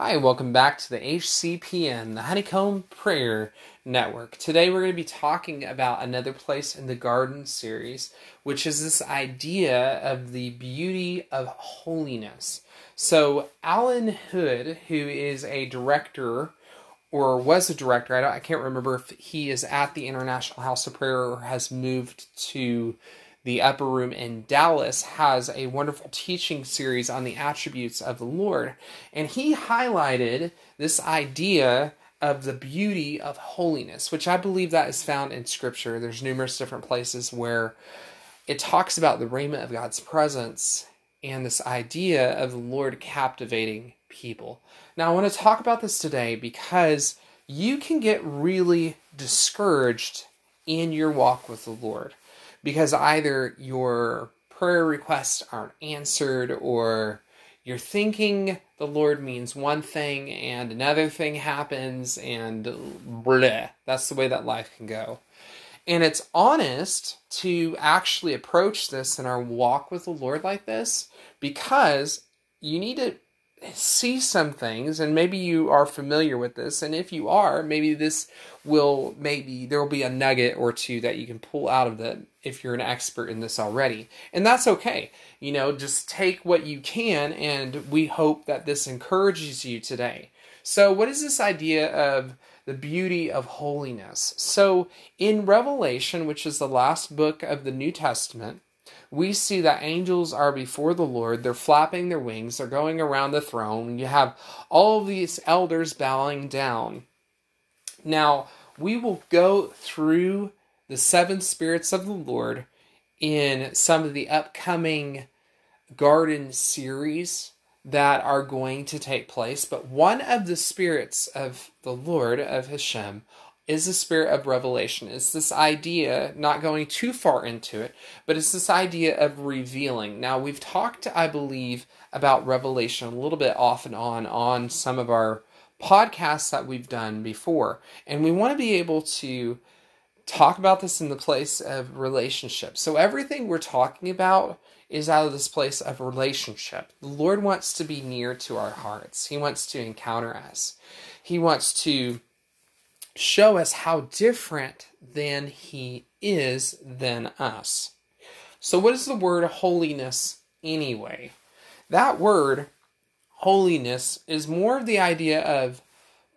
Hi, welcome back to the HCPN, the Honeycomb Prayer Network. Today we're going to be talking about another place in the garden series, which is this idea of the beauty of holiness. So, Allen Hood, who is a director or was a director, I, I can't remember if he is at the International House of Prayer or has moved to the Upper Room in Dallas has a wonderful teaching series on the attributes of the Lord. And he highlighted this idea of the beauty of holiness, which I believe that is found in Scripture. There's numerous different places where it talks about the raiment of God's presence and this idea of the Lord captivating people. Now, I want to talk about this today because you can get really discouraged in your walk with the Lord because either your prayer requests aren't answered or you're thinking the Lord means one thing and another thing happens and bleh. That's the way that life can go. And it's honest to actually approach this in our walk with the Lord like this because you need to see some things and maybe you are familiar with this and if you are maybe this will maybe there will be a nugget or two that you can pull out of it if you're an expert in this already. And that's okay. You know just take what you can and we hope that this encourages you today. So what is this idea of the beauty of holiness? So in revelation which is the last book of the new testament we see that angels are before the Lord. They're flapping their wings. They're going around the throne. You have all these elders bowing down. Now, we will go through the seven spirits of the Lord in some of the upcoming garden series that are going to take place. But one of the spirits of the Lord, of Hashem, is the spirit of revelation. It's this idea, not going too far into it, but it's this idea of revealing. Now, we've talked, I believe, about revelation a little bit off and on on some of our podcasts that we've done before. And we want to be able to talk about this in the place of relationship. So, everything we're talking about is out of this place of relationship. The Lord wants to be near to our hearts, He wants to encounter us, He wants to show us how different than he is than us. So, what is the word wholiness anyway? That word, wholiness, is more of the idea of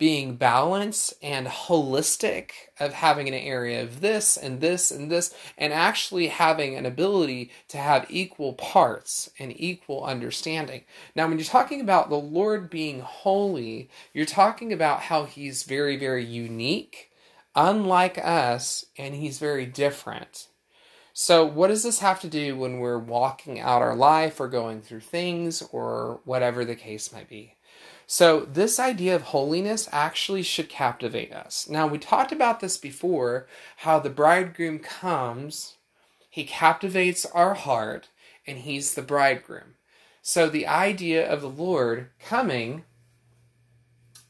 being balanced and holistic, of having an area of this and this and this, and actually having an ability to have equal parts and equal understanding. Now, when you're talking about the Lord being holy, you're talking about how He's very, very unique, unlike us, and He's very different. So, what does this have to do when we're walking out our life or going through things or whatever the case might be? So, this idea of holiness actually should captivate us. Now, we talked about this before how the bridegroom comes, he captivates our heart, and he's the bridegroom. So, the idea of the Lord coming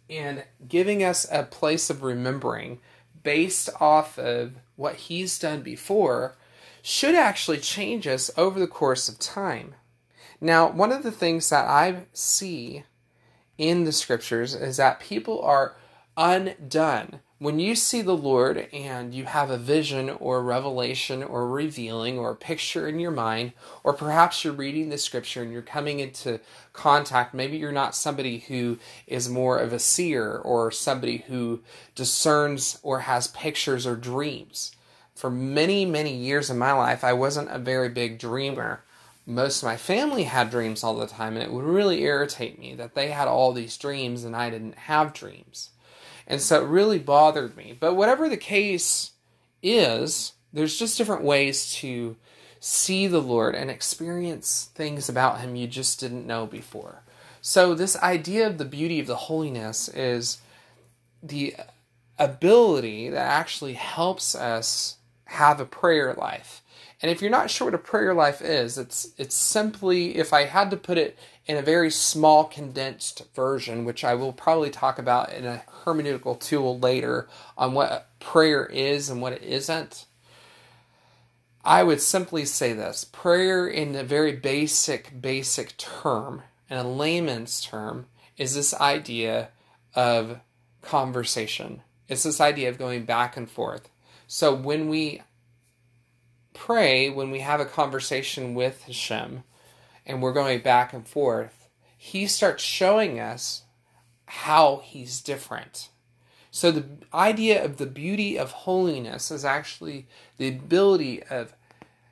and giving us a place of remembering based off of what he's done before should actually change us over the course of time. Now, one of the things that I see in the scriptures is that people are undone. When you see the Lord and you have a vision or revelation or revealing or a picture in your mind, or perhaps you're reading the scripture and you're coming into contact, maybe you're not somebody who is more of a seer or somebody who discerns or has pictures or dreams. For many, many years in my life, I wasn't a very big dreamer most of my family had dreams all the time, and it would really irritate me that they had all these dreams and I didn't have dreams. And so it really bothered me. But whatever the case is, there's just different ways to see the Lord and experience things about Him you just didn't know before. So, this idea of the beauty of the holiness is the ability that actually helps us have a prayer life. And if you're not sure what a prayer life is, it's it's simply if I had to put it in a very small condensed version, which I will probably talk about in a hermeneutical tool later on what prayer is and what it isn't. I would simply say this prayer, in a very basic, basic term, in a layman's term, is this idea of conversation. It's this idea of going back and forth. So when we pray, when we have a conversation with Hashem, and we're going back and forth, He starts showing us how He's different. So the idea of the beauty of holiness is actually the ability of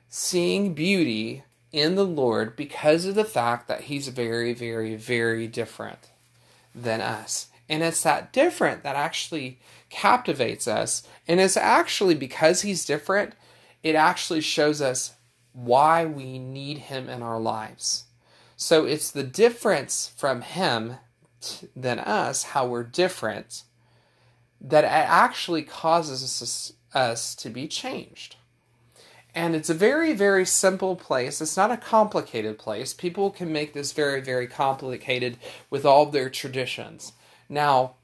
seeing beauty in the Lord because of the fact that He's very, very, very different than us. And it's that different that actually captivates us. And it's actually because He's different, it actually shows us why we need Him in our lives. So it's the difference from Him than us, how we're different, that actually causes us, us to be changed. And it's a very, very simple place. It's not a complicated place. People can make this very, very complicated with all their traditions. Now,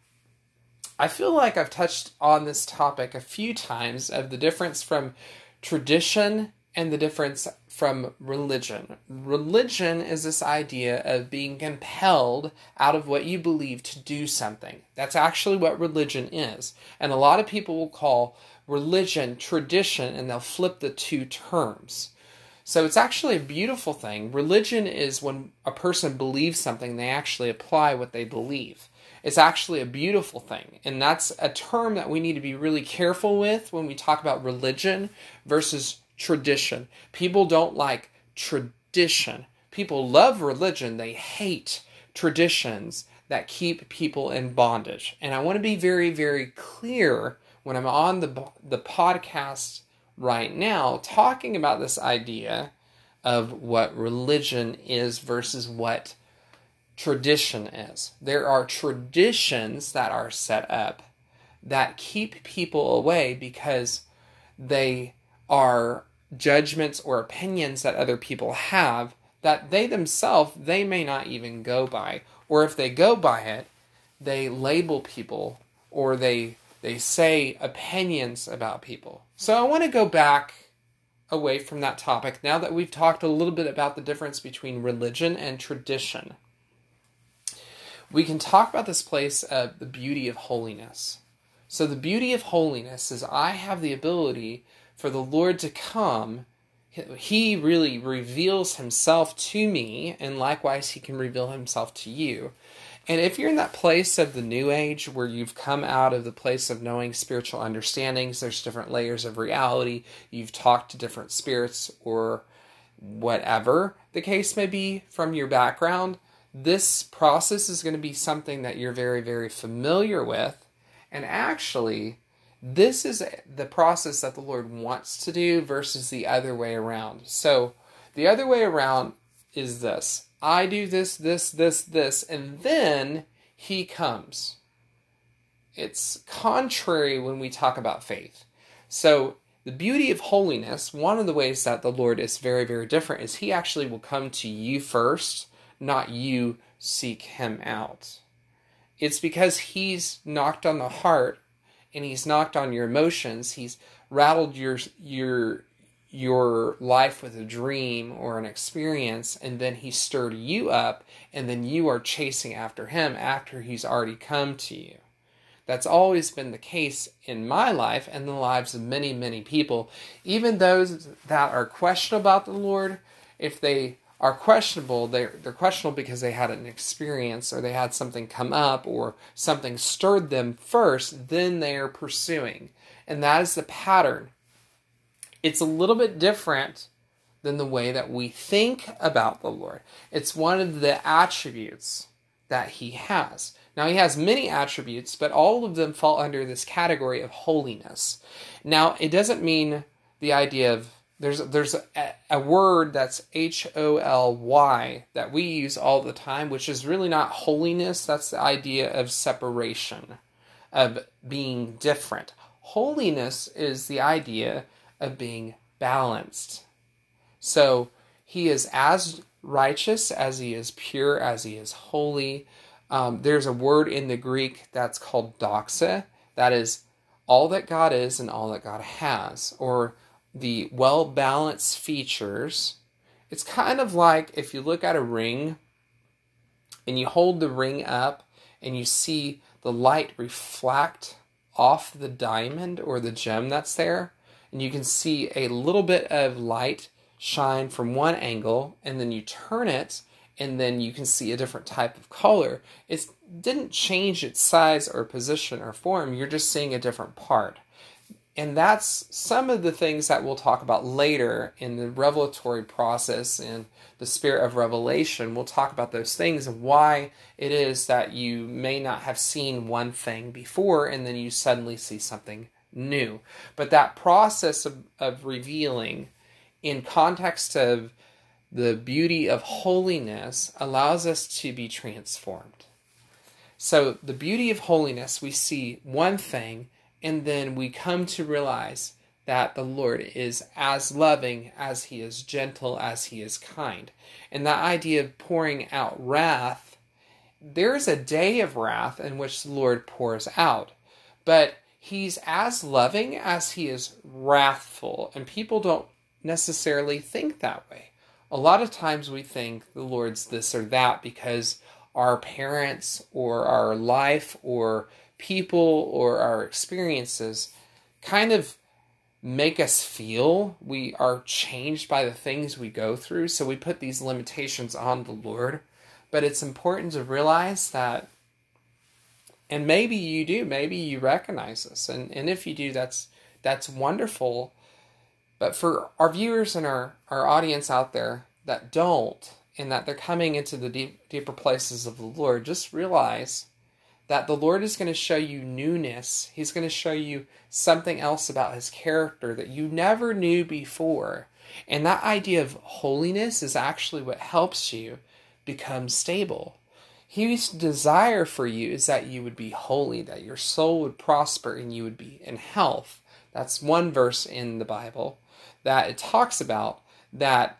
I feel like I've touched on this topic a few times of the difference from tradition and the difference from religion. Religion is this idea of being compelled out of what you believe to do something. That's actually what religion is. And a lot of people will call religion tradition and they'll flip the two terms. So it's actually a beautiful thing. Religion is when a person believes something, they actually apply what they believe. It's actually a beautiful thing. And that's a term that we need to be really careful with when we talk about religion versus tradition. People don't like tradition. People love religion, they hate traditions that keep people in bondage. And I want to be very, very clear when I'm on the, the podcast right now talking about this idea of what religion is versus what tradition is. There are traditions that are set up that keep people away because they are judgments or opinions that other people have that they themselves they may not even go by. Or if they go by it they label people or they they say opinions about people. So i want to go back away from that topic now that we've talked a little bit about the difference between religion and tradition we can talk about this place of the beauty of holiness so the beauty of holiness is i have the ability for the Lord to come, he really reveals himself to me, and likewise, he can reveal himself to you. And if you're in that place of the new age where you've come out of the place of knowing spiritual understandings, there's different layers of reality, you've talked to different spirits or whatever the case may be from your background, this process is going to be something that you're very, very familiar with. And actually, this is the process that the Lord wants to do versus the other way around. So, the other way around is this I do this, this, this, this, and then He comes. It's contrary when we talk about faith. So, the beauty of holiness, one of the ways that the Lord is very, very different is He actually will come to you first, not you seek Him out. It's because He's knocked on the heart and he's knocked on your emotions. He's rattled your your your life with a dream or an experience and then he stirred you up and then you are chasing after him after he's already come to you. That's always been the case in my life and the lives of many, many people. Even those that are questionable about the Lord, if they are questionable. They're, they're questionable because they had an experience or they had something come up or something stirred them first, then they are pursuing. And that is the pattern. It's a little bit different than the way that we think about the Lord. It's one of the attributes that He has. Now, He has many attributes, but all of them fall under this category of holiness. Now, it doesn't mean the idea of there's there's a, a word that's H O L Y that we use all the time, which is really not wholiness. That's the idea of separation, of being different. Wholiness is the idea of being balanced. So he is as righteous as he is pure, as he is holy. Um, there's a word in the Greek that's called doxa, that is all that God is and all that God has, or the well balanced features. It's kind of like if you look at a ring and you hold the ring up and you see the light reflect off the diamond or the gem that's there, and you can see a little bit of light shine from one angle, and then you turn it, and then you can see a different type of color. It didn't change its size or position or form, you're just seeing a different part. And that's some of the things that we'll talk about later in the revelatory process and the spirit of revelation. We'll talk about those things and why it is that you may not have seen one thing before and then you suddenly see something new. But that process of, of revealing in context of the beauty of holiness allows us to be transformed. So, the beauty of holiness, we see one thing and then we come to realize that the Lord is as loving as he is gentle, as he is kind. And that idea of pouring out wrath, there is a day of wrath in which the Lord pours out. But he's as loving as he is wrathful. And people don't necessarily think that way. A lot of times we think the Lord's this or that because our parents or our life or people or our experiences kind of make us feel we are changed by the things we go through. So we put these limitations on the Lord. But it's important to realize that, and maybe you do, maybe you recognize this. And, and if you do, that's, that's wonderful. But for our viewers and our, our audience out there that don't, and that they're coming into the deep, deeper places of the Lord, just realize that the Lord is going to show you newness. He's going to show you something else about his character that you never knew before. And that idea of holiness is actually what helps you become stable. His desire for you is that you would be holy, that your soul would prosper and you would be in health. That's one verse in the Bible that it talks about that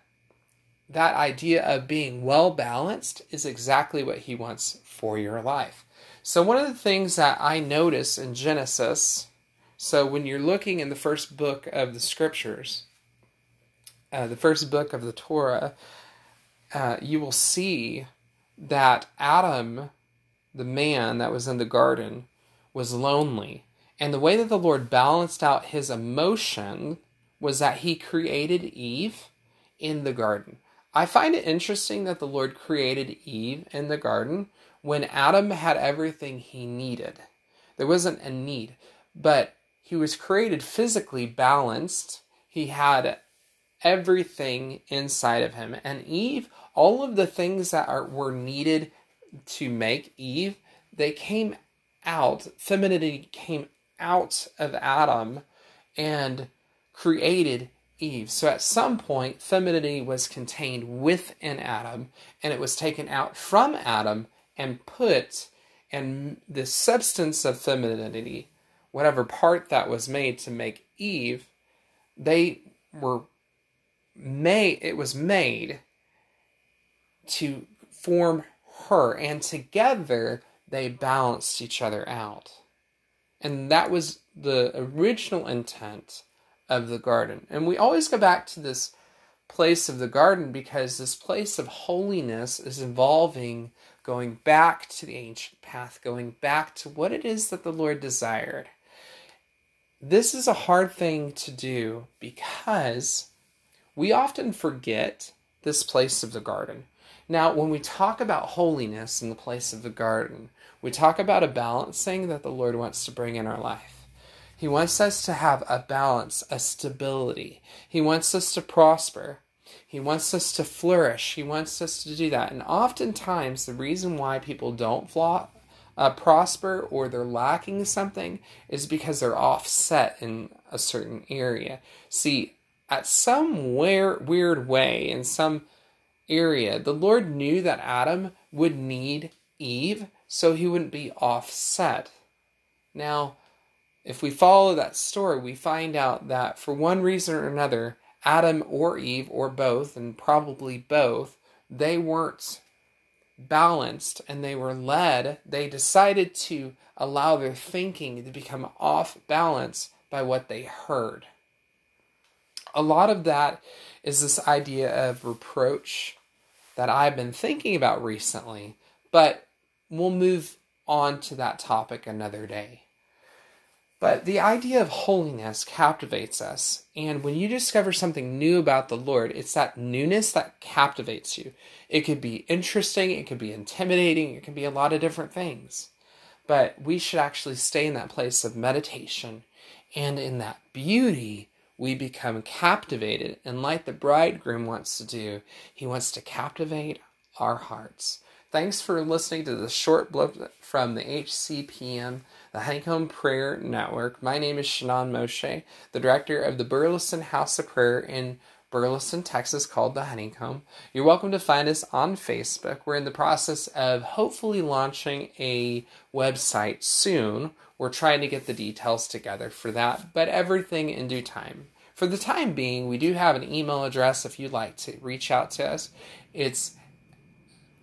that idea of being well balanced is exactly what he wants for your life. So, one of the things that I notice in Genesis, so when you're looking in the first book of the scriptures, uh, the first book of the Torah, uh, you will see that Adam, the man that was in the garden, was lonely. And the way that the Lord balanced out his emotion was that he created Eve in the garden. I find it interesting that the Lord created Eve in the garden when Adam had everything he needed. There wasn't a need, but he was created physically balanced. He had everything inside of him. And Eve, all of the things that are, were needed to make Eve, they came out. Femininity came out of Adam and created Eve. So at some point, femininity was contained within Adam and it was taken out from Adam and put and the substance of femininity, whatever part that was made to make Eve, they were made it was made to form her and together they balanced each other out. And that was the original intent of the garden. And we always go back to this place of the garden because this place of holiness is involving going back to the ancient path, going back to what it is that the Lord desired. This is a hard thing to do because we often forget this place of the garden. Now, when we talk about holiness in the place of the garden, we talk about a balancing that the Lord wants to bring in our life. He wants us to have a balance, a stability. He wants us to prosper. He wants us to flourish. He wants us to do that. And oftentimes, the reason why people don't flaw, uh, prosper or they're lacking something is because they're offset in a certain area. See, at some weird way, in some area, the Lord knew that Adam would need Eve so he wouldn't be offset. Now, if we follow that story, we find out that for one reason or another, Adam or Eve or both, and probably both, they weren't balanced and they were led. They decided to allow their thinking to become off balance by what they heard. A lot of that is this idea of reproach that I've been thinking about recently. But we'll move on to that topic another day. But the idea of holiness captivates us. And when you discover something new about the Lord, it's that newness that captivates you. It could be interesting, it could be intimidating, it can be a lot of different things. But we should actually stay in that place of meditation. And in that beauty, we become captivated. And like the bridegroom wants to do, he wants to captivate our hearts. Thanks for listening to the short blip from the HCPN, the Honeycomb Prayer Network. My name is Shannon Moshe, the director of the Burleson House of Prayer in Burleson, Texas, called the Honeycomb. You're welcome to find us on Facebook. We're in the process of hopefully launching a website soon. We're trying to get the details together for that, but everything in due time. For the time being, we do have an email address if you'd like to reach out to us. It's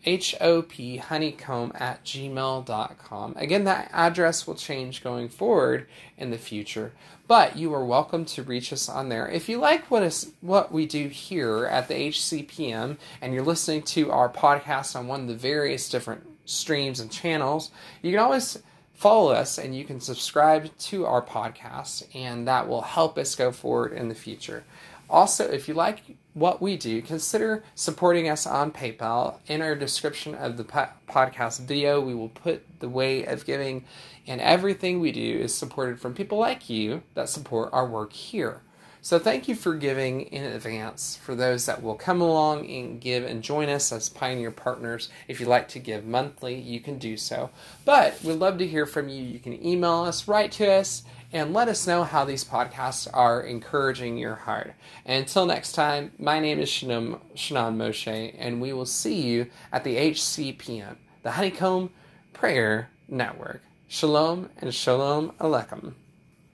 honeycomb at gmail.com. Again, that address will change going forward in the future, but you are welcome to reach us on there. If you like what is what we do here at the HCPN and you're listening to our podcast on one of the various different streams and channels, you can always follow us and you can subscribe to our podcast and that will help us go forward in the future. Also, if you like what we do, consider supporting us on PayPal. In our description of the po- podcast video, we will put the way of giving, and everything we do is supported from people like you that support our work here. So, thank you for giving in advance for those that will come along and give and join us as Pioneer partners. If you'd like to give monthly, you can do so. But we'd love to hear from you. You can email us, write to us, and let us know how these podcasts are encouraging your heart. And until next time, my name is Shannon Moshe, and we will see you at the HCPN, the Honeycomb Prayer Network. Shalom and Shalom Aleichem.